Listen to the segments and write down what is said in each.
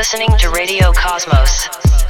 listening to Radio Cosmos.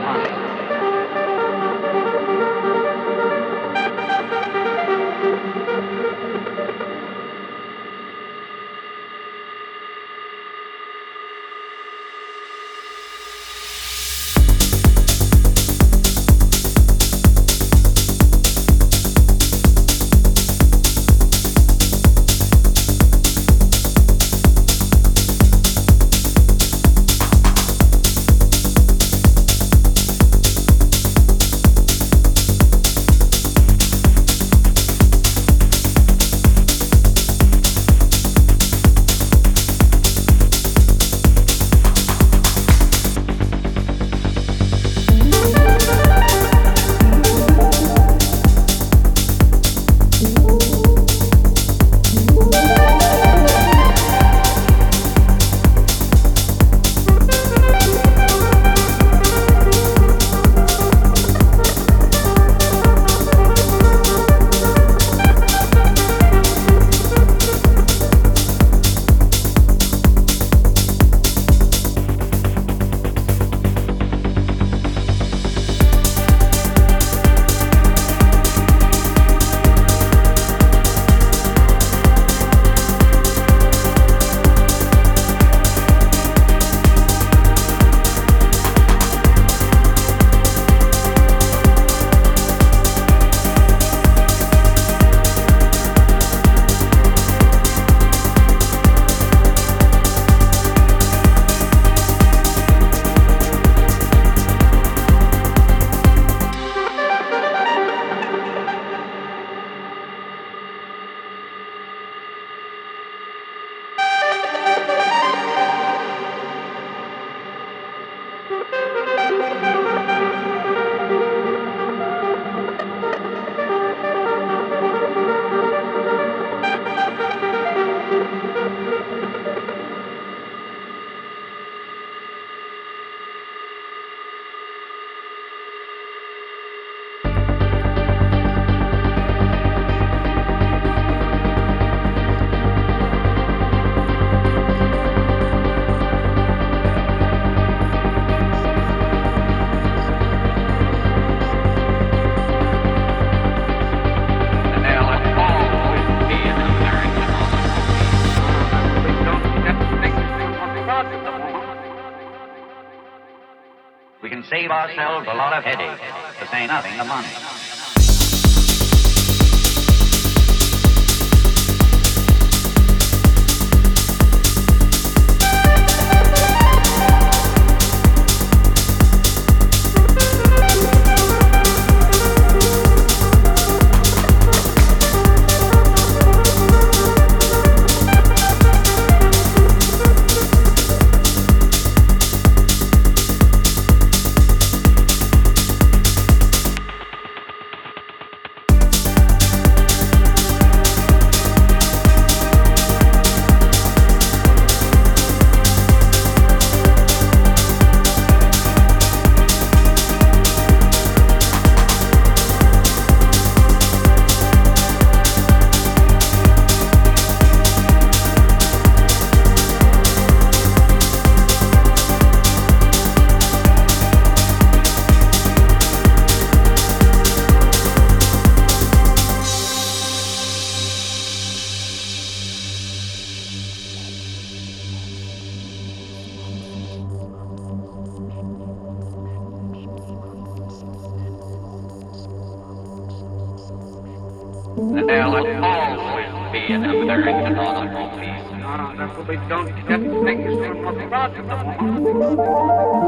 Yamaha. Ourselves a lot of headache, to say nothing of money. Ah, that's what we don't get things from abroad.